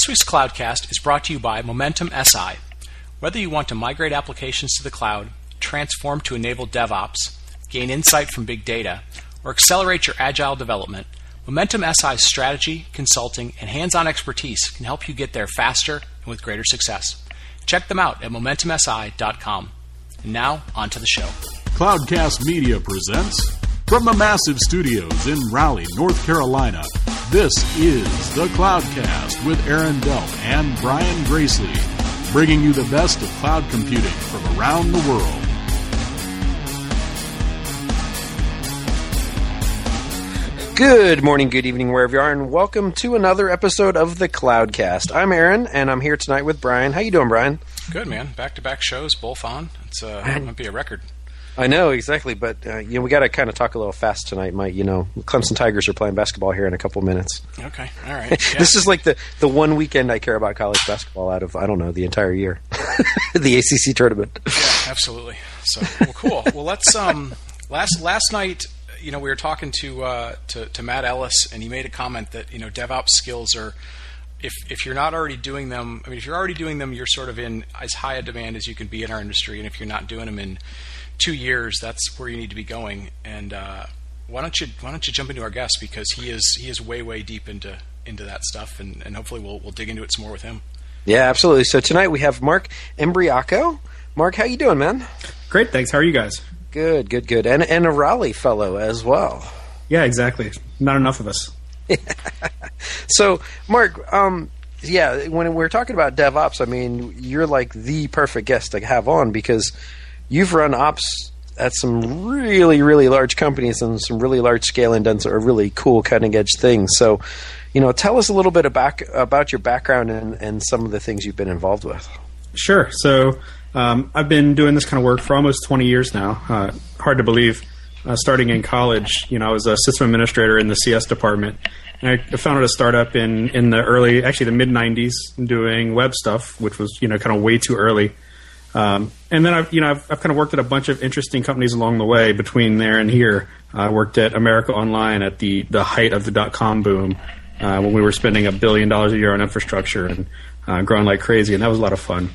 This week's Cloudcast is brought to you by Momentum SI. Whether you want to migrate applications to the cloud, transform to enable DevOps, gain insight from big data, or accelerate your agile development, Momentum SI's strategy, consulting, and hands on expertise can help you get there faster and with greater success. Check them out at MomentumSI.com. And now, on to the show. Cloudcast Media presents from the massive studios in Raleigh, North Carolina. This is the Cloudcast with Aaron Delp and Brian Gracely, bringing you the best of cloud computing from around the world. Good morning, good evening, wherever you are, and welcome to another episode of the Cloudcast. I'm Aaron, and I'm here tonight with Brian. How you doing, Brian? Good, man. Back to back shows, both on. It's uh, it might be a record. I know exactly, but uh, you know we got to kind of talk a little fast tonight. My, you know, Clemson Tigers are playing basketball here in a couple minutes. Okay, all right. Yeah. this is like the the one weekend I care about college basketball out of I don't know the entire year, the ACC tournament. Yeah, absolutely. So well, cool. well, let's um last last night. You know, we were talking to, uh, to to Matt Ellis, and he made a comment that you know DevOps skills are if if you're not already doing them, I mean, if you're already doing them, you're sort of in as high a demand as you can be in our industry. And if you're not doing them in two years, that's where you need to be going. And uh, why don't you why don't you jump into our guest because he is he is way way deep into into that stuff, and, and hopefully we'll we'll dig into it some more with him. Yeah, absolutely. So tonight we have Mark Imbriaco. Mark, how you doing, man? Great, thanks. How are you guys? Good, good, good. And and a Raleigh fellow as well. Yeah, exactly. Not enough of us. So, Mark, um, yeah, when we're talking about DevOps, I mean, you're like the perfect guest to have on because you've run ops at some really, really large companies and some really large scale and done some really cool cutting edge things. So, you know, tell us a little bit about about your background and, and some of the things you've been involved with. Sure. So, um, I've been doing this kind of work for almost 20 years now. Uh, hard to believe. Uh, starting in college, you know, I was a system administrator in the CS department. And I founded a startup in, in the early, actually the mid 90s, doing web stuff, which was, you know, kind of way too early. Um, and then I've, you know, I've, I've kind of worked at a bunch of interesting companies along the way between there and here. I worked at America Online at the, the height of the dot com boom uh, when we were spending a billion dollars a year on infrastructure and uh, growing like crazy, and that was a lot of fun.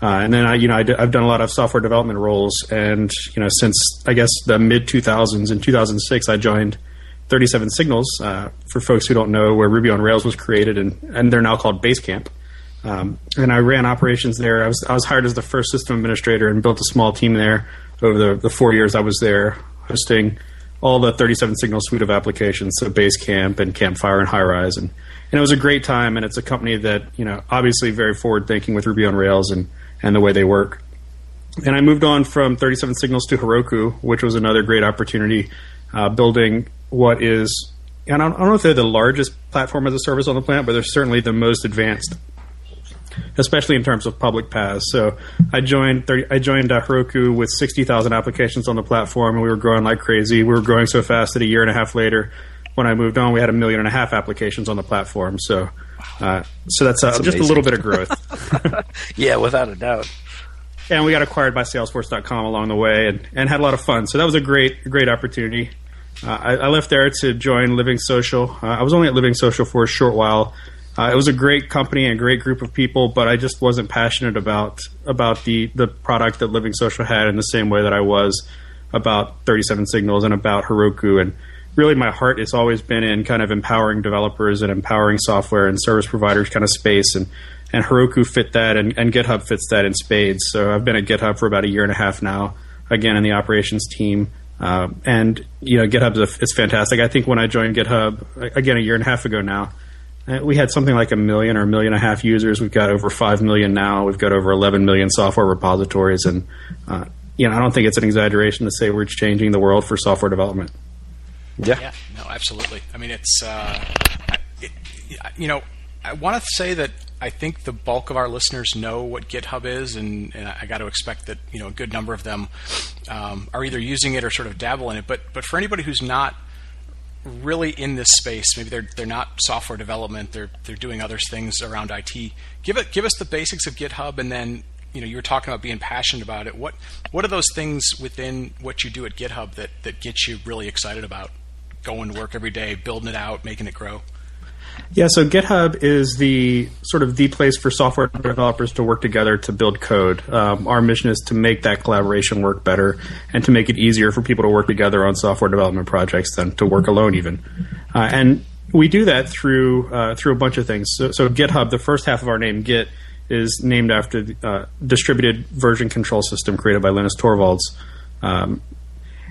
Uh, and then I, you know, I have done a lot of software development roles, and you know, since I guess the mid 2000s, in 2006, I joined 37 Signals. Uh, for folks who don't know, where Ruby on Rails was created, and and they're now called Basecamp. Um, and I ran operations there. I was I was hired as the first system administrator and built a small team there over the, the four years I was there, hosting all the 37 Signal suite of applications, so Basecamp and Campfire and Highrise, and and it was a great time. And it's a company that you know obviously very forward thinking with Ruby on Rails and and the way they work. And I moved on from 37 Signals to Heroku, which was another great opportunity, uh, building what is, and I don't, I don't know if they're the largest platform as a service on the planet, but they're certainly the most advanced, especially in terms of public PaaS. So I joined 30, I joined uh, Heroku with 60,000 applications on the platform, and we were growing like crazy. We were growing so fast that a year and a half later, when I moved on, we had a million and a half applications on the platform. So, uh, so that's, uh, That's just a little bit of growth. Yeah, without a doubt. and we got acquired by Salesforce.com along the way, and, and had a lot of fun. So that was a great great opportunity. Uh, I, I left there to join Living Social. Uh, I was only at Living Social for a short while. Uh, it was a great company and a great group of people, but I just wasn't passionate about about the the product that Living Social had in the same way that I was about 37 Signals and about Heroku. And really, my heart has always been in kind of empowering developers and empowering software and service providers kind of space. And and Heroku fit that, and, and GitHub fits that in spades. So I've been at GitHub for about a year and a half now. Again, in the operations team. Uh, and you know, GitHub is fantastic. I think when I joined GitHub again a year and a half ago now, we had something like a million or a million and a half users. We've got over five million now. We've got over 11 million software repositories, and uh, you know, I don't think it's an exaggeration to say we're changing the world for software development. Yeah. Yeah, no, absolutely. I mean, it's uh, it, you know, I want to say that I think the bulk of our listeners know what GitHub is, and, and I got to expect that you know a good number of them um, are either using it or sort of dabble in it. But but for anybody who's not really in this space, maybe they're they're not software development, they're they're doing other things around IT. Give it give us the basics of GitHub, and then you know you were talking about being passionate about it. What what are those things within what you do at GitHub that that get you really excited about going to work every day, building it out, making it grow? Yeah, so GitHub is the sort of the place for software developers to work together to build code. Um, our mission is to make that collaboration work better and to make it easier for people to work together on software development projects than to work alone, even. Uh, and we do that through uh, through a bunch of things. So, so, GitHub, the first half of our name, Git, is named after the uh, distributed version control system created by Linus Torvalds. Um,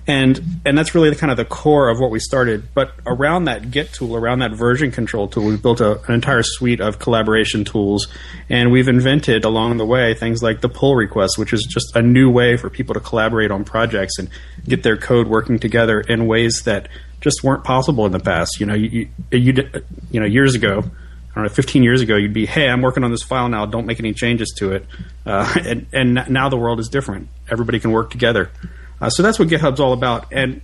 and and that's really the, kind of the core of what we started. But around that Git tool, around that version control tool, we've built a, an entire suite of collaboration tools, and we've invented along the way things like the pull request, which is just a new way for people to collaborate on projects and get their code working together in ways that just weren't possible in the past. You know, you you, you, know years ago. I don't know, 15 years ago, you'd be, hey, I'm working on this file now. Don't make any changes to it. Uh, and, and now the world is different. Everybody can work together. Uh, so that's what GitHub's all about. And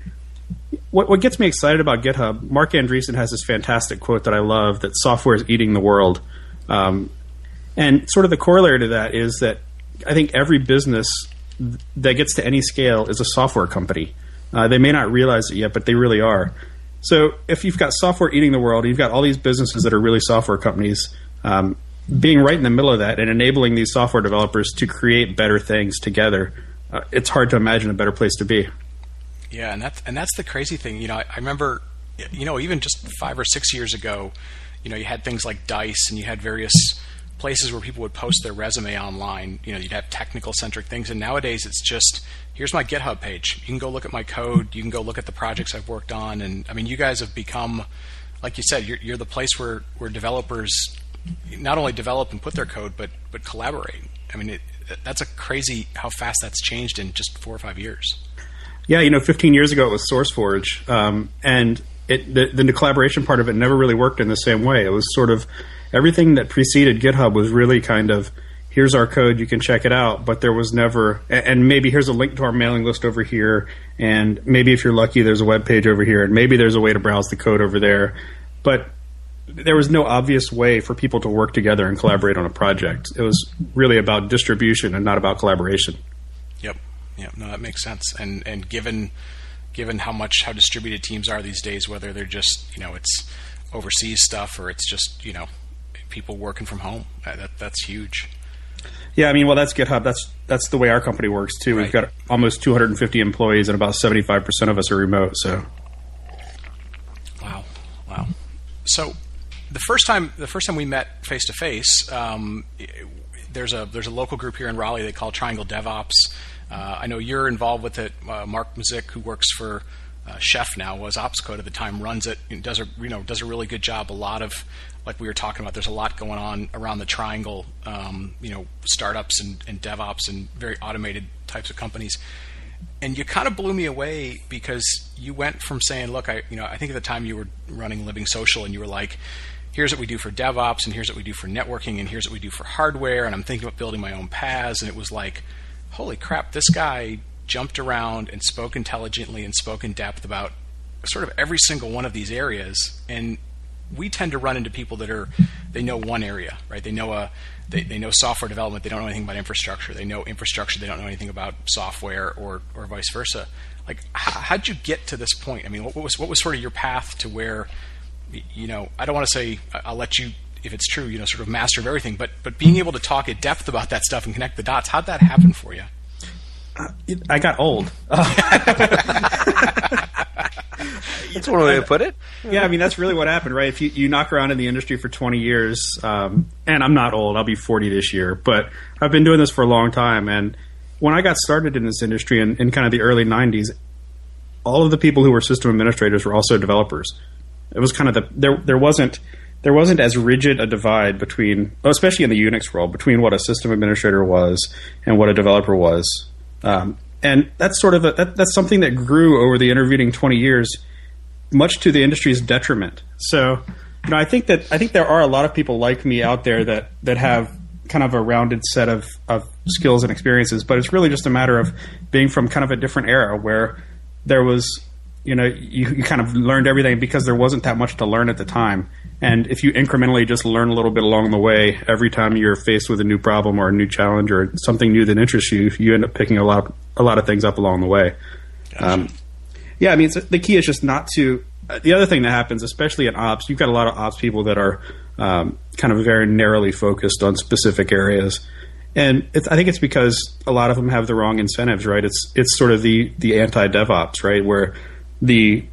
what, what gets me excited about GitHub, Marc Andreessen has this fantastic quote that I love that software is eating the world. Um, and sort of the corollary to that is that I think every business that gets to any scale is a software company. Uh, they may not realize it yet, but they really are. So if you've got software eating the world, you've got all these businesses that are really software companies, um, being right in the middle of that and enabling these software developers to create better things together uh, it's hard to imagine a better place to be. Yeah, and that's and that's the crazy thing. You know, I, I remember, you know, even just five or six years ago, you know, you had things like Dice, and you had various places where people would post their resume online. You know, you'd have technical centric things, and nowadays it's just here's my GitHub page. You can go look at my code. You can go look at the projects I've worked on, and I mean, you guys have become, like you said, you're, you're the place where where developers not only develop and put their code, but but collaborate. I mean, it, that's a crazy how fast that's changed in just four or five years. Yeah, you know, 15 years ago it was SourceForge, um, and it, the, the collaboration part of it never really worked in the same way. It was sort of everything that preceded GitHub was really kind of here's our code, you can check it out, but there was never, and maybe here's a link to our mailing list over here, and maybe if you're lucky, there's a web page over here, and maybe there's a way to browse the code over there. But there was no obvious way for people to work together and collaborate on a project. It was really about distribution and not about collaboration. Yep. Yep. No, that makes sense. And and given given how much how distributed teams are these days, whether they're just you know it's overseas stuff or it's just you know people working from home, uh, that that's huge. Yeah, I mean, well, that's GitHub. That's that's the way our company works too. Right. We've got almost 250 employees, and about 75 percent of us are remote. So, wow, wow. So, the first time the first time we met face to face, there's a there's a local group here in Raleigh they call Triangle DevOps. Uh, I know you're involved with it. Uh, Mark Mzyk, who works for uh, Chef now, was OpsCode at the time, runs it, does a you know does a really good job. A lot of like we were talking about, there's a lot going on around the Triangle, um, you know, startups and, and DevOps and very automated types of companies and you kind of blew me away because you went from saying, "Look, I, you know, I think at the time you were running Living Social, and you were like, here's what we do for DevOps, and here's what we do for networking, and here's what we do for hardware, and I'm thinking about building my own PaaS. And it was like, holy crap, this guy jumped around and spoke intelligently and spoke in depth about sort of every single one of these areas. And we tend to run into people that are they know one area, right? They know a they, they know software development, they don't know anything about infrastructure. They know infrastructure, they don't know anything about software, or or vice versa. Like, how, would you get to this point? I mean, what, what was what was sort of your path to where you know, I don't want to say I'll let you, if it's true, you know, sort of master of everything, but but being able to talk at depth about that stuff and connect the dots, how'd that happen for you? Uh, I got old. That's one way to put it. Yeah, I mean that's really what happened, right? If you, you knock around in the industry for 20 years, um, and I'm not old, I'll be 40 this year, but I've been doing this for a long time. And when I got started in this industry in, in kind of the early 90s, all of the people who were system administrators were also developers. It was kind of the there there wasn't there wasn't as rigid a divide between, especially in the Unix world, between what a system administrator was and what a developer was. Um, and that's sort of a, that, that's something that grew over the intervening 20 years, much to the industry's detriment. So, you know, I think that I think there are a lot of people like me out there that that have kind of a rounded set of, of skills and experiences, but it's really just a matter of being from kind of a different era where there was you know you, you kind of learned everything because there wasn't that much to learn at the time and if you incrementally just learn a little bit along the way every time you're faced with a new problem or a new challenge or something new that interests you you end up picking a lot a lot of things up along the way gotcha. um, yeah i mean the key is just not to uh, the other thing that happens, especially in ops, you've got a lot of ops people that are um, kind of very narrowly focused on specific areas, and I think it's because a lot of them have the wrong incentives. Right? It's it's sort of the the anti DevOps, right? Where the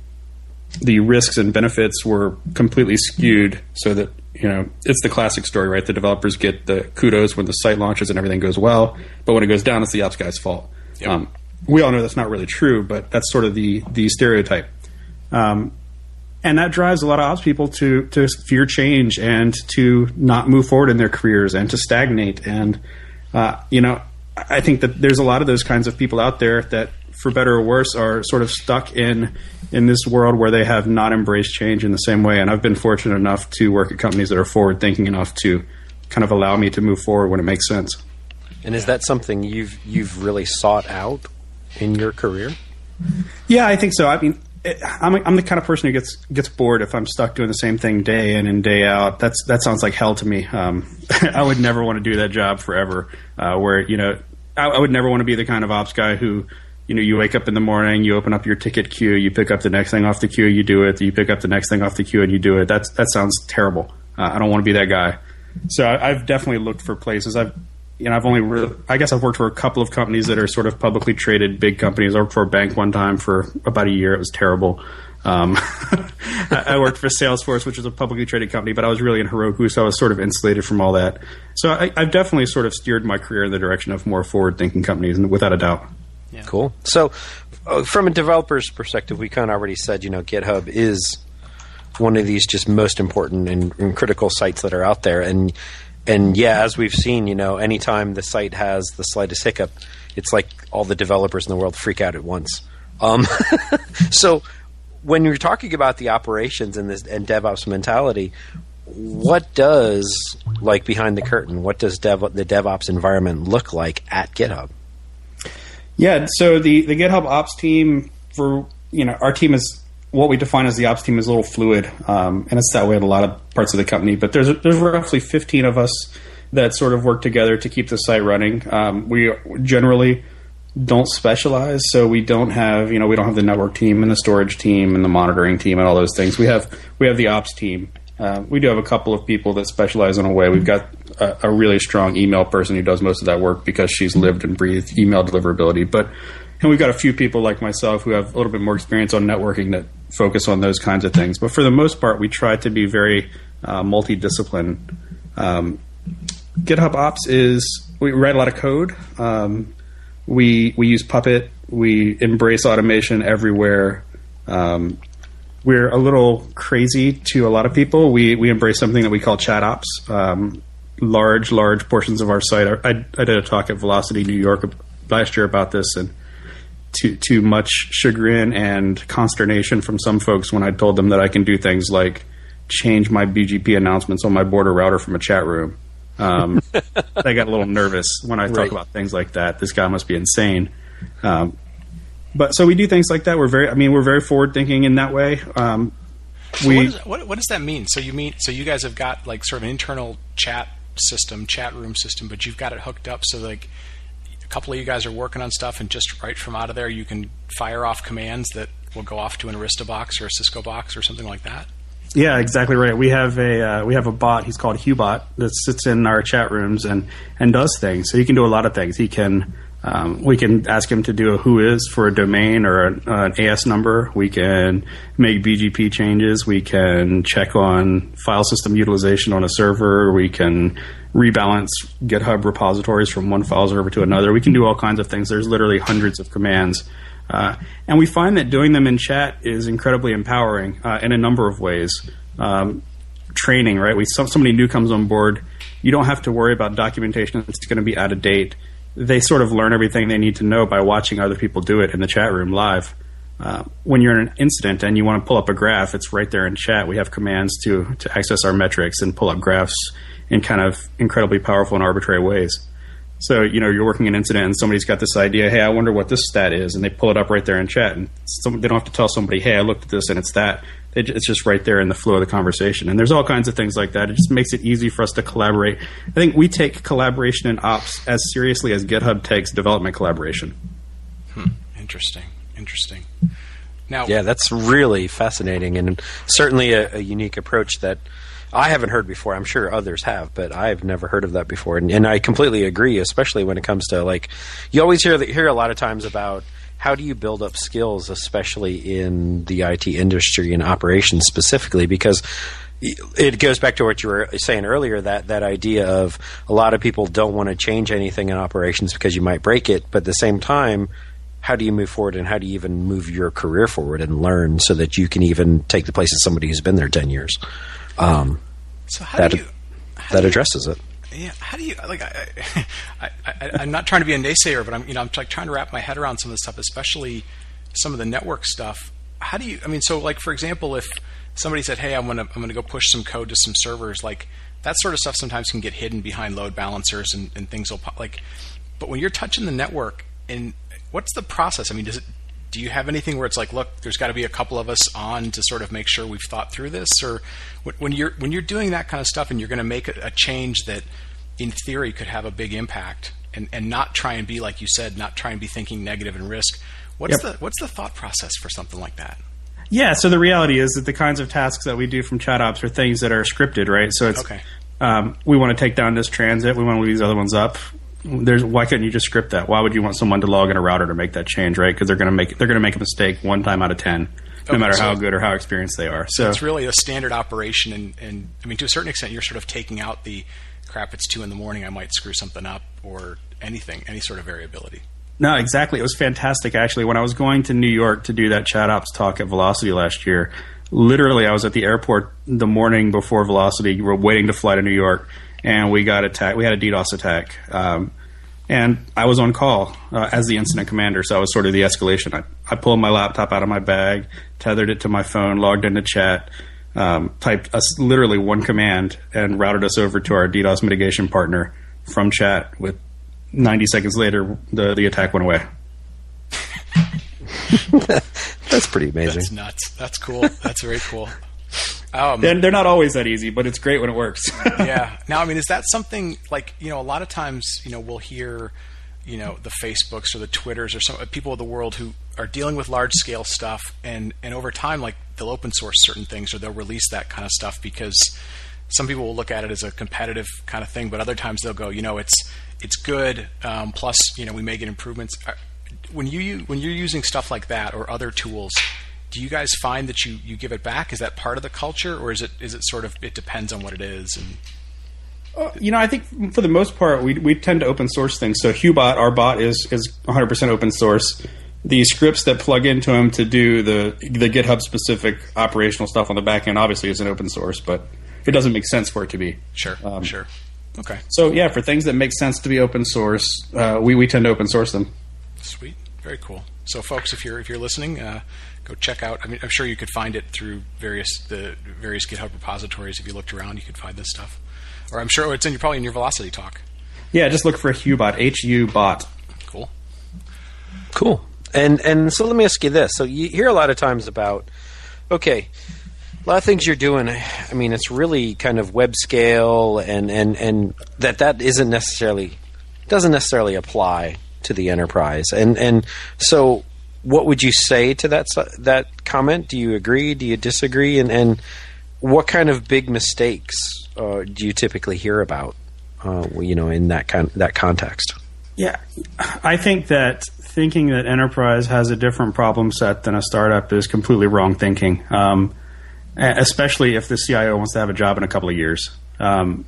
the risks and benefits were completely skewed so that you know it's the classic story right? The developers get the kudos when the site launches and everything goes well but when it goes down it's the ops guy's fault. Yep. um, we all know that's not really true but that's sort of the the stereotype. Um, and that drives a lot of ops people to to fear change and to not move forward in their careers and to stagnate. And uh, you know I think that there's a lot of those kinds of people out there that for better or worse, are sort of stuck in in this world where they have not embraced change in the same way. And I've been fortunate enough to work at companies that are forward thinking enough to kind of allow me to move forward when it makes sense. And is that something you've you've really sought out in your career? Yeah, I think so. I mean, I'm, I'm the kind of person who gets gets bored if I'm stuck doing the same thing day in and day out. That's that sounds like hell to me. Um, I would never want to do that job forever. Uh, where you know, I, I, would never want to be the kind of ops guy who you know, you wake up in the morning, you open up your ticket queue, you pick up the next thing off the queue, you do it. You pick up the next thing off the queue, and you do it. That's that sounds terrible. Uh, I don't want to be that guy. So I, have definitely looked for places. I've you know, I've only really, I guess I've worked for a couple of companies that are sort of publicly traded big companies. I worked for a bank one time for about a year. It was terrible. Um, I worked for Salesforce, which is a publicly traded company, but I was really in Heroku, so I was sort of insulated from all that. So I, have definitely sort of steered my career in the direction of more forward-thinking companies, and without a doubt. Yeah. Cool. So, uh, from a developer's perspective, we kind of already said, you know, GitHub is one of these just most important and, and, critical sites that are out there. And and yeah, as we've seen, you know, anytime the site has the slightest hiccup, it's like all the developers in the world freak out at once. Um, so, when you're talking about the operations and this and DevOps mentality, what does like behind the curtain? What does dev, the DevOps environment look like at GitHub? Yeah, so the, the GitHub Ops team for you know our team is what we define as the ops team is a little fluid, um, and it's that way at a lot of parts of the company. But there's there's roughly 15 of us that sort of work together to keep the site running. Um, we generally don't specialize, so we don't have you know we don't have the network team and the storage team and the monitoring team and all those things. We have we have the ops team. Uh, we do have a couple of people that specialize in a way. We've got a, a, really strong email person who does most of that work because she's lived and breathed email deliverability. But and we've got a few people like myself who have a little bit more experience on networking that focus on those kinds of things. But for the most part, we try to be very uh. Um, GitHub Ops is we write a lot of code. Um, we we use Puppet. We embrace automation everywhere. Um, we're a little crazy to a lot of people. We we embrace something that we call chat ops. Um, large large portions of our site. I, I did a talk at Velocity New York last year about this, and too too much chagrin and consternation from some folks when I told them that I can do things like change my BGP announcements on my border router from a chat room. Um, I got a little nervous when I right. talk about things like that. This guy must be insane. Um, but so we do things like that. We're very, I mean, we're very forward thinking in that way. Um, so we, what, is, what, what, does that mean? So you mean, so you guys have got like sort of an internal chat system, chat room system, but you've got it hooked up so like a couple of you guys are working on stuff, and just right from out of there, you can fire off commands that will go off to an Arista box or a Cisco box or something like that. Yeah, exactly right. We have a uh, we have a bot. He's called Hubot that sits in our chat rooms and and does things. So he can do a lot of things. He can um, we can ask him to do a who is for a domain or an, an, AS number. We can make BGP changes. We can check on file system utilization on a server. We can rebalance GitHub repositories from one file server to another. We can do all kinds of things. There's literally hundreds of commands. Uh, and we find that doing them in chat is incredibly empowering uh, in a number of ways. Um, training, right? We somebody new comes on board. You don't have to worry about documentation that's going to be out of date they sort of learn everything they need to know by watching other people do it in the chat room live. Uh, when you're in an incident and you want to pull up a graph, it's right there in chat. We have commands to to access our metrics and pull up graphs in kind of incredibly powerful and arbitrary ways. So you know you're working an incident and somebody's got this idea. Hey, I wonder what this stat is, and they pull it up right there in chat, and some, they don't have to tell somebody, Hey, I looked at this and it's that it's just right there in the flow of the conversation. And there's all kinds of things like that. It just makes it easy for us to collaborate. I think we take collaboration in ops as seriously as GitHub takes development collaboration. Hmm. Interesting. Interesting. Now, Yeah, that's really fascinating and certainly a, a unique approach that I haven't heard before. I'm sure others have, but I've never heard of that before. And, and I completely agree, especially when it comes to like you always hear hear a lot of times about how do you build up skills, especially in the IT industry and operations specifically, because it goes back to what you were saying earlier that that idea of a lot of people don't want to change anything in operations because you might break it, but at the same time how do you move forward and how do you even move your career forward and learn so that you can even take the place of somebody who's been there 10 years? Um, so how that, do you how that do you- addresses it Yeah, how do you like? I, I, I, I'm not trying to be a naysayer, but I'm you know I'm like trying to wrap my head around some of the stuff, especially some of the network stuff. How do you? I mean, so like for example, if somebody said, "Hey, I'm gonna I'm gonna go push some code to some servers," like that sort of stuff sometimes can get hidden behind load balancers and, and things will pop, like. But when you're touching the network, and what's the process? I mean, does it? Do you have anything where it's like, look, there's got to be a couple of us on to sort of make sure we've thought through this, or when- you're when you're doing that kind of stuff and you're going to make a, a change that, in theory, could have a big impact, and, and not try and be like you said, not try and be thinking negative and risk. What's Yep. the what's the thought process for something like that? Yeah, so the reality is that the kinds of tasks that we do from chat ops are things that are scripted, right? So it's Okay. um, we want to take down this transit, we want to leave these other ones up. There's why couldn't you just script that? Why would you want someone to log in a router to make that change, right? Because they're going to make they're going to make a mistake one time out of ten, no Okay, matter so- how good or how experienced they are. So It's really a standard operation, and, and I mean, to a certain extent, you're sort of taking out the crap. It's two in the morning. I might screw something up, or anything, any sort of variability. No, exactly. It was fantastic, actually. When I was going to New York to do that chat ops talk at Velocity last year, literally, I was at the airport the morning before Velocity. We were waiting to fly to New York, and we got attacked. We had a DDoS attack. Um, and I was on call uh, as the incident commander, so I was sort of the escalation. I, I pulled my laptop out of my bag, tethered it to my phone, logged into chat, um, typed us literally one command, and routed us over to our DDoS mitigation partner from chat with 90 seconds later, the, the attack went away. that's pretty amazing That's nuts. That's cool. That's very cool. Um, They're, they're not always that easy, but it's great when it works. yeah. Now, I mean, is that something like you know? A lot of times, you know, we'll hear, you know, the Facebooks or the Twitters or some uh, people of the world who are dealing with large scale stuff, and and over time, like they'll open source certain things or they'll release that kind of stuff because some people will look at it as a competitive kind of thing, but other times they'll go, you know, it's it's good. Um, plus, you know, we may get improvements. Uh, When you when you're using stuff like that or other tools, do you guys find that you, you give it back? Is that part of the culture, or is it is it sort of it depends on what it is? And you know, I think for the most part, we, we tend to open source things. So Hubot, our bot, is is 100% open source. The scripts that plug into them to do the the GitHub specific operational stuff on the back end obviously isn't open source, but it doesn't make sense for it to be. Sure, Um, sure. Okay, So yeah, for things that make sense to be open source, uh, we we tend to open source them. sweet, very cool. So, folks, if you're if you're listening, uh, go check out. I mean, I'm sure you could find it through various the various GitHub repositories. If you looked around, you could find this stuff. Or I'm sure it's in probably in your Velocity talk. Yeah, just look for Hubot, H U bot. Cool. Cool. And and so let me ask you this. So you hear a lot of times about okay, a lot of things you're doing. I mean, it's really kind of web scale, and and and that that isn't necessarily doesn't necessarily apply to the enterprise. And and so, what would you say to that that comment? Do you agree? Do you disagree? And and what kind of big mistakes uh, do you typically hear about? Uh, you know, in that kind that context. Yeah, I think that thinking that enterprise has a different problem set than a startup is completely wrong thinking. Um, especially if the CIO wants to have a job in a couple of years. Um,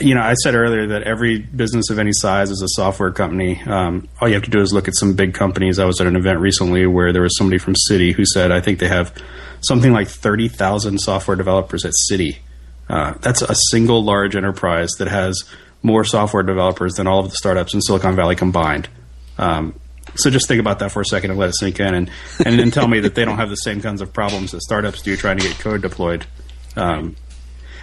you know, I said earlier that every business of any size is a software company. Um, all you have to do is look at some big companies. I was at an event recently where there was somebody from Citi who said, I think they have something like 30,000 software developers at Citi. Uh, that's a single large enterprise that has more software developers than all of the startups in Silicon Valley combined. Um, so just think about that for a second and let it sink in, and and then tell me that they don't have the same kinds of problems that startups do trying to get code deployed. Um,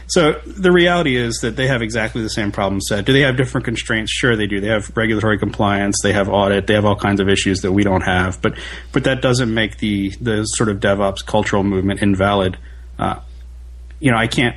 so the reality is that they have exactly the same problem set. Do they have different constraints? Sure, they do. They have regulatory compliance. They have audit. They have all kinds of issues that we don't have. But but that doesn't make the the sort of DevOps cultural movement invalid. Uh, you know, I can't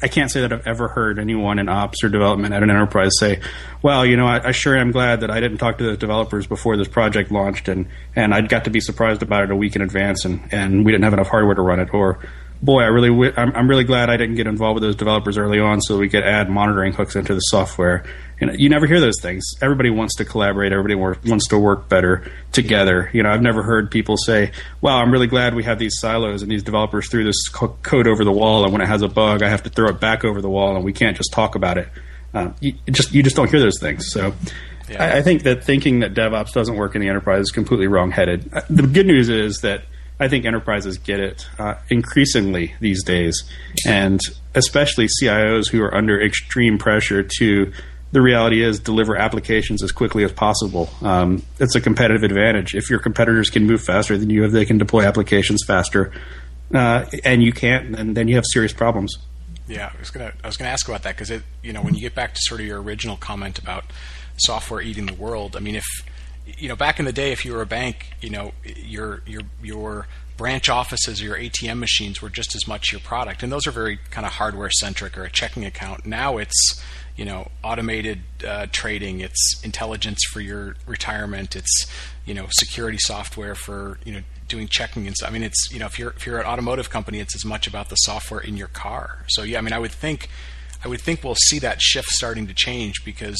I can't say that I've ever heard anyone in ops or development at an enterprise say, "Well, you know, I, I sure am glad that I didn't talk to the developers before this project launched, and and I got to be surprised about it a week in advance, and and we didn't have enough hardware to run it." Or, "Boy, I really w- I'm, I'm really glad I didn't get involved with those developers early on, so we could add monitoring hooks into the software." And you never hear those things. Everybody wants to collaborate. Everybody wants to work better together. You know, I've never heard people say, "Wow, I'm really glad we have these silos and these developers threw this co- code over the wall, and when it has a bug, I have to throw it back over the wall, and we can't just talk about it." Uh, you just you just don't hear those things. So, Yeah. I, I think that thinking that DevOps doesn't work in the enterprise is completely wrong-headed. Uh, The good news is that I think enterprises get it uh, increasingly these days, and especially CIOs who are under extreme pressure to. The reality is deliver applications as quickly as possible. Um, it's a competitive advantage. If your competitors can move faster than you, if they can deploy applications faster, uh, and you can't, then, then you have serious problems. Yeah, I was gonna I was gonna ask about that because it you know when you get back to sort of your original comment about software eating the world. I mean, if you know back in the day, if you were a bank, you know your your your branch offices, or your ATM machines were just as much your product, and those are very kind of hardware centric or a checking account. Now it's you know automated uh, trading, it's intelligence for your retirement, it's you know security software for you know doing checking and stuff. I mean, it's you know if you're if you're an automotive company, it's as much about the software in your car. So yeah, I mean, I would think I would think we'll see that shift starting to change because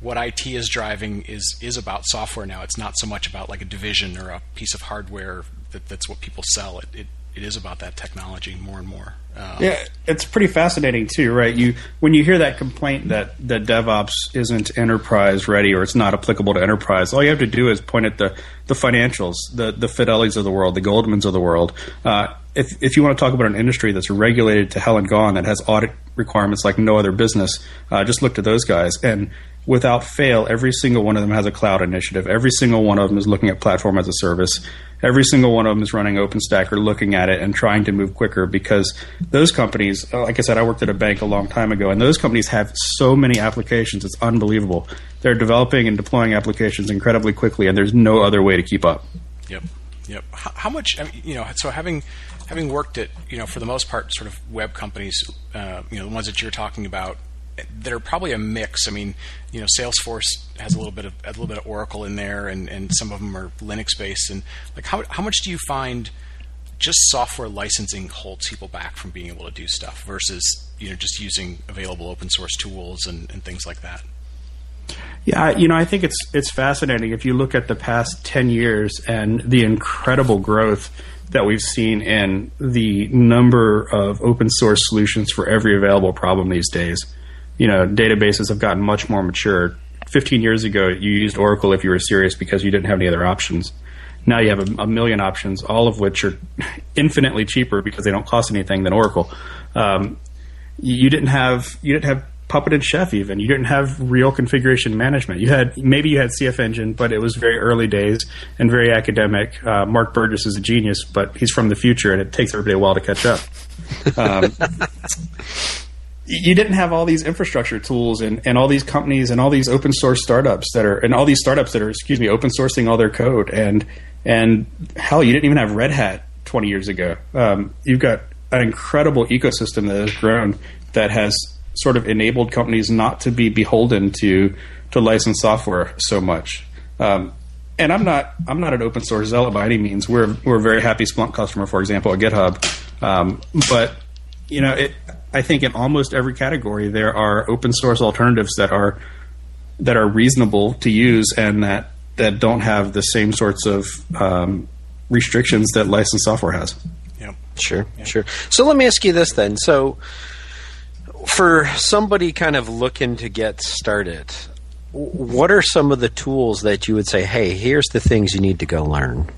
what IT is driving is is about software now. It's not so much about like a division or a piece of hardware that, that's what people sell. It, it it is about that technology more and more. Um, Yeah, it's pretty fascinating too, right? You when you hear that complaint that that DevOps isn't enterprise ready or it's not applicable to enterprise, all you have to do is point at the the financials, the the Fidelis of the world, the Goldmans of the world. Uh, if if you want to talk about an industry that's regulated to hell and gone, that has audit requirements like no other business, uh, just look to those guys and. Without fail, every single one of them has a cloud initiative. Every single one of them is looking at platform as a service. Every single one of them is running OpenStack or looking at it and trying to move quicker because those companies, uh, like I said, I worked at a bank a long time ago, and those companies have so many applications. It's unbelievable. They're developing and deploying applications incredibly quickly, and there's no other way to keep up. Yep. Yep. How, much, you know, so having having worked at, you know, for the most part, sort of web companies, uh, you know, the ones that you're talking about, that are probably a mix. I mean, you know, Salesforce has a little bit of a little bit of Oracle in there, and, and some of them are Linux based. And like, how how much do you find just software licensing holds people back from being able to do stuff versus you know just using available open source tools and, and things like that? Yeah, you know, I think it's it's fascinating if you look at the past ten years and the incredible growth that we've seen in the number of open source solutions for every available problem these days. You know, databases have gotten much more mature. Fifteen years ago, you used Oracle if you were serious because you didn't have any other options. Now you have a, a million options, all of which are infinitely cheaper because they don't cost anything than Oracle. Um, you you didn't have you didn't have Puppet and Chef even. You didn't have real configuration management. You had maybe you had CFEngine, but it was very early days and very academic. Uh, Mark Burgess is a genius, but he's from the future, and it takes everybody a while to catch up. Um, you didn't have all these infrastructure tools and, and all these companies and all these open source startups that are and all these startups that are excuse me open sourcing all their code and and hell you didn't even have Red Hat 20 years ago. Um, you've got an incredible ecosystem that has grown that has sort of enabled companies not to be beholden to to licensed software so much. Um, and I'm not I'm not an open source zealot by any means. We're we're a very happy Splunk customer, for example, at GitHub. Um, but you know, it, I think in almost every category there are open source alternatives that are that are reasonable to use and that that don't have the same sorts of um, restrictions that licensed software has. Yep. Sure, sure. So let me ask you this then. So, for somebody kind of looking to get started, what are some of the tools that you would say, hey, here's the things you need to go learn?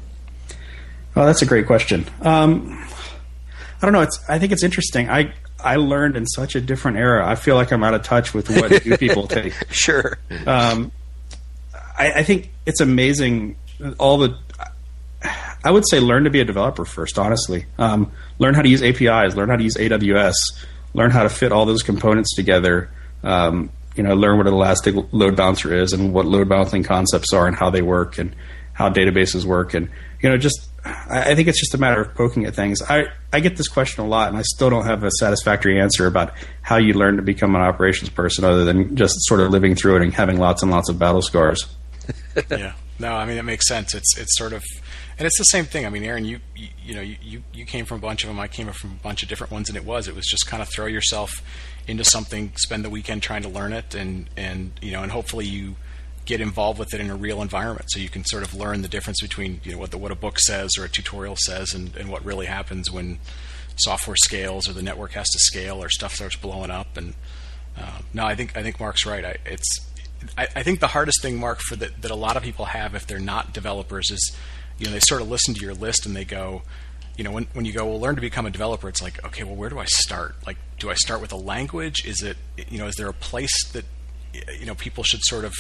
Oh, that's a great question. Um, I don't know. It's. I think it's interesting. I I learned in such a different era. I feel like I'm out of touch with what new people take. Sure. Um, I, I think it's amazing. All the. I would say learn to be a developer first. Honestly, um, learn how to use APIs. Learn how to use AWS. Learn how to fit all those components together. Um, you know, learn what an elastic load balancer is and what load balancing concepts are and how they work and how databases work and you know just I think it's just a matter of poking at things. I, I get this question a lot, and I still don't have a satisfactory answer about how you learn to become an operations person other than just sort of living through it and having lots and lots of battle scars. yeah. No, I mean, it makes sense. It's, it's sort of, and it's the same thing. I mean, Aaron, you, you, you know, you, you came from a bunch of them. I came from a bunch of different ones, and it was, it was just kind of throw yourself into something, spend the weekend trying to learn it, and, and, you know, and hopefully you, get involved with it in a real environment. So you can sort of learn the difference between you know what the, what a book says or a tutorial says and, and what really happens when software scales or the network has to scale or stuff starts blowing up. And uh, no I think I think Mark's right. I, it's I, I, think the hardest thing Mark for the, that a lot of people have if they're not developers is you know they sort of listen to your list and they go you know when, when you go well learn to become a developer it's like okay well where do I start? Like do I start with a language? Is it you know is there a place that you know people should sort of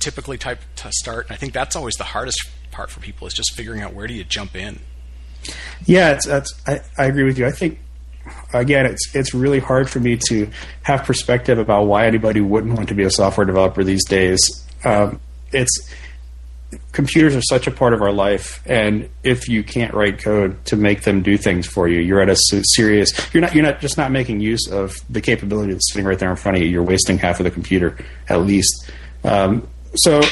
typically type to start. And I think that's always the hardest part for people is just figuring out where do you jump in. Yeah, it's, that's I, I agree with you. I think again, it's it's really hard for me to have perspective about why anybody wouldn't want to be a software developer these days. Um, it's computers are such a part of our life, and if you can't write code to make them do things for you, you're at a serious. You're not. You're not just not making use of the capability that's sitting right there in front of you. You're wasting half of the computer at least. Um, so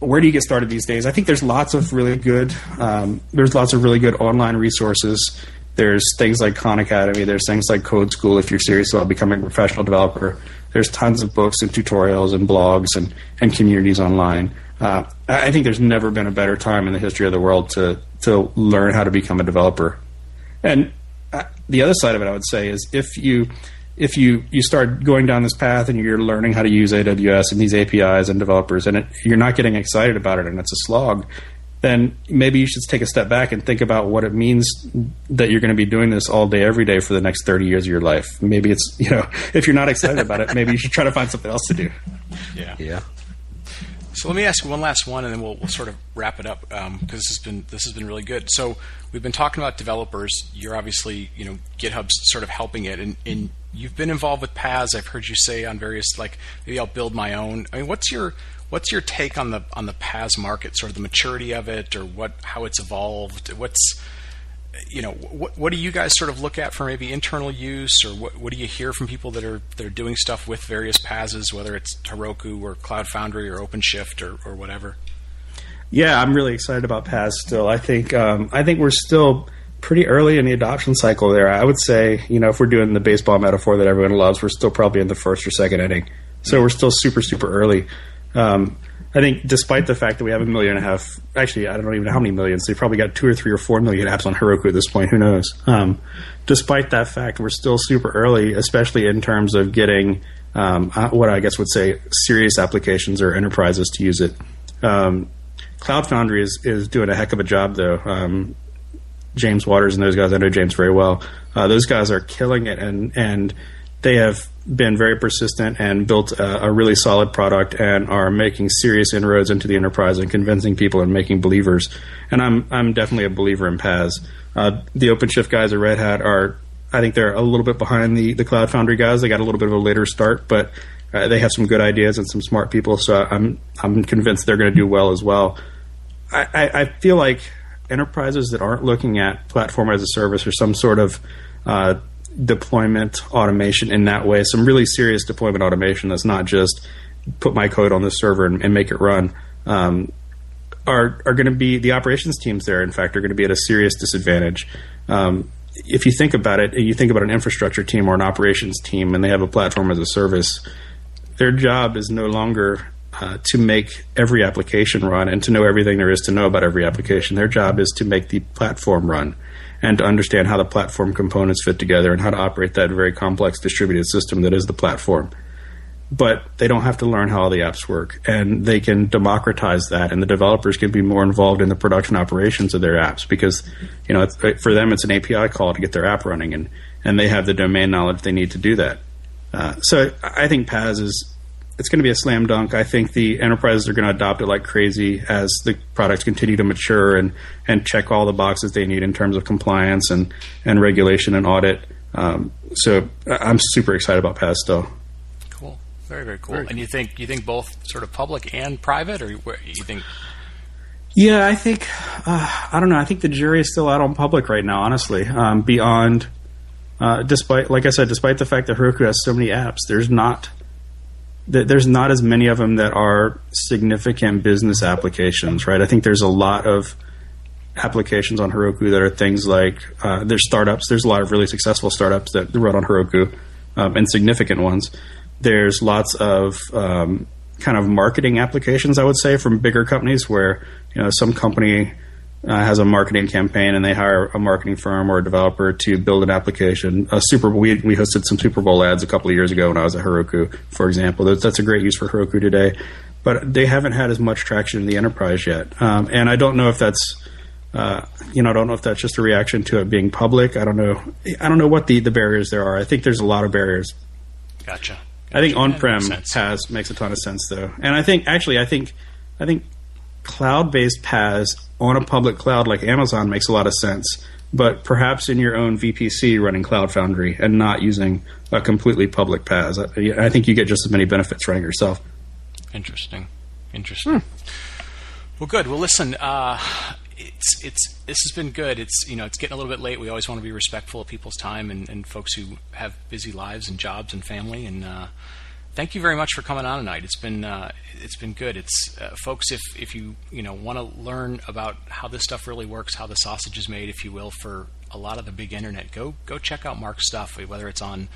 where do you get started these days? I think there's lots of really good um, there's lots of really good online resources. There's things like Khan Academy. There's things like Code School if you're serious about becoming a professional developer. There's tons of books and tutorials and blogs and, and communities online. Uh, I think there's never been a better time in the history of the world to to learn how to become a developer. And uh, the other side of it, I would say, is if you if you you start going down this path and you're learning how to use AWS and these APIs and developers, and it, you're not getting excited about it, and it's a slog, then maybe you should take a step back and think about what it means that you're going to be doing this all day, every day for the next 30 years of your life. Maybe it's you know if you're not excited about it, maybe you should try to find something else to do. Yeah. Yeah. So let me ask one last one, and then we'll, we'll sort of wrap it up because um, this has been this has been really good. So we've been talking about developers. You're obviously you know GitHub's sort of helping it, and, and you've been involved with PaaS. I've heard you say on various like maybe I'll build my own. I mean, what's your what's your take on the on the PaaS market? Sort of the maturity of it, or what how it's evolved? What's you know, what, what do you guys sort of look at for maybe internal use, or what, what do you hear from people that are that are doing stuff with various PaaSes, whether it's Heroku or Cloud Foundry or OpenShift or, or whatever? Yeah, I'm really excited about PaaS still. I think um, I think we're still pretty early in the adoption cycle there. I would say, you know, if we're doing the baseball metaphor that everyone loves, we're still probably in the first or second inning. So we're still super super early. Um, I think, despite the fact that we have a million and a half, actually, I don't even know how many millions. They probably got two or three or four million apps on Heroku at this point. Who knows? Um, despite that fact, we're still super early, especially in terms of getting um, uh, what I guess would say serious applications or enterprises to use it. Um, Cloud Foundry is, is doing a heck of a job, though. Um, James Watters and those guys, I know James very well. Uh, those guys are killing it, and and they have been very persistent and built a, a, really solid product and are making serious inroads into the enterprise and convincing people and making believers. And I'm I'm definitely a believer in PaaS. Uh, the OpenShift guys at Red Hat are, I think they're a little bit behind the the Cloud Foundry guys. They got a little bit of a later start, but uh, they have some good ideas and some smart people. So I'm I'm convinced they're going to do well as well. I, I, I, feel like enterprises that aren't looking at platform as a service or some sort of uh, deployment automation in that way, some really serious deployment automation that's not just put my code on the server and, and make it run, um, are are going to be the operations teams there. In fact, are going to be at a serious disadvantage. Um, if you think about it, you think about an infrastructure team or an operations team, and they have a platform as a service. Their job is no longer uh, to make every application run and to know everything there is to know about every application. Their job is to make the platform run and to understand how the platform components fit together and how to operate that very complex distributed system that is the platform. But they don't have to learn how all the apps work, and they can democratize that, and the developers can be more involved in the production operations of their apps because, you know, for them it's an API call to get their app running, and and they have the domain knowledge they need to do that. Uh, so I think PaaS is it's going to be a slam dunk. I think the enterprises are going to adopt it like crazy as the products continue to mature and, and check all the boxes they need in terms of compliance and, and regulation and audit. Um, so I'm super excited about Pasto. Cool, very very cool. Very and you think you think both sort of public and private, or you think? Yeah, I think uh, I don't know. I think the jury is still out on public right now. Honestly, um, beyond uh, despite like I said, despite the fact that Heroku has so many apps, there's not th- there's not as many of them that are significant business applications, right? I think there's a lot of applications on Heroku that are things like uh, there's startups. There's a lot of really successful startups that run on Heroku um, and significant ones. There's lots of um, kind of marketing applications, I would say, from bigger companies where you know some company uh, has a marketing campaign and they hire a marketing firm or a developer to build an application. A Super we we hosted some Super Bowl ads a couple of years ago when I was at Heroku, for example. That's, that's a great use for Heroku today, but they haven't had as much traction in the enterprise yet. Um, and I don't know if that's uh, you know, I don't know if that's just a reaction to it being public. I don't know. I don't know what the, the barriers there are. I think there's a lot of barriers. Gotcha. I think on-prem makes has makes a ton of sense though, and I think actually I think I think cloud-based PaaS on a public cloud like Amazon makes a lot of sense, but perhaps in your own VPC running Cloud Foundry and not using a completely public PaaS. I, I think you get just as many benefits running yourself. Interesting. Interesting. Well, good. Well, listen. Uh, it's it's this has been good. It's you know it's getting a little bit late. We always want to be respectful of people's time and, and folks who have busy lives and jobs and family. And uh, thank you very much for coming on tonight. It's been uh, it's been good. It's uh, folks if if you you know want to learn about how this stuff really works, how the sausage is made, if you will, for a lot of the big internet, go go check out Mark's stuff. Whether it's on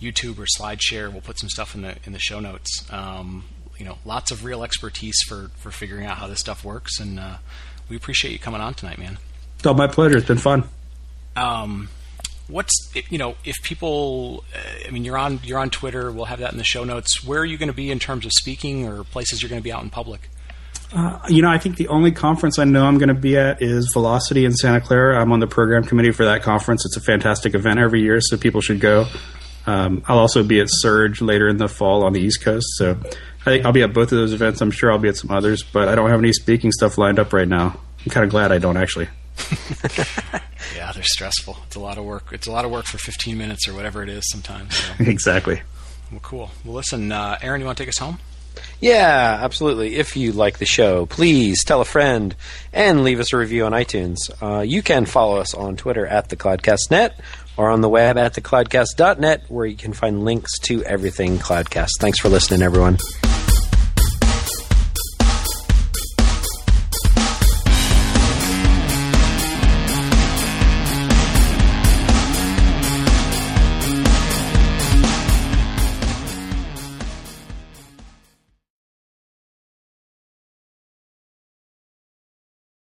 YouTube or SlideShare, we'll put some stuff in the in the show notes. Um, you know, lots of real expertise for for figuring out how this stuff works, and uh, we appreciate you coming on tonight, man. Oh, my pleasure. It's been fun. Um, what's you know if people uh, i mean you're on you're on twitter we'll have that in the show notes where are you going to be in terms of speaking or places you're going to be out in public You know, I think the only conference I know I'm going to be at is Velocity in Santa Clara. I'm on the program committee for that conference. It's a fantastic event every year, so people should go. Um, I'll also be at Surge later in the fall on the East Coast, so I think I'll be at both of those events. I'm sure I'll be at some others, but I don't have any speaking stuff lined up right now. I'm kind of glad I don't actually. yeah they're stressful it's a lot of work it's a lot of work for 15 minutes or whatever it is sometimes so. exactly. well cool well listen uh, aaron you want to take us home Yeah, absolutely. If you like the show, please tell a friend and leave us a review on iTunes. Uh, you can follow us on Twitter at the CloudcastNet or on the web at thecloudcast.net where you can find links to everything Cloudcast. Thanks for listening, everyone.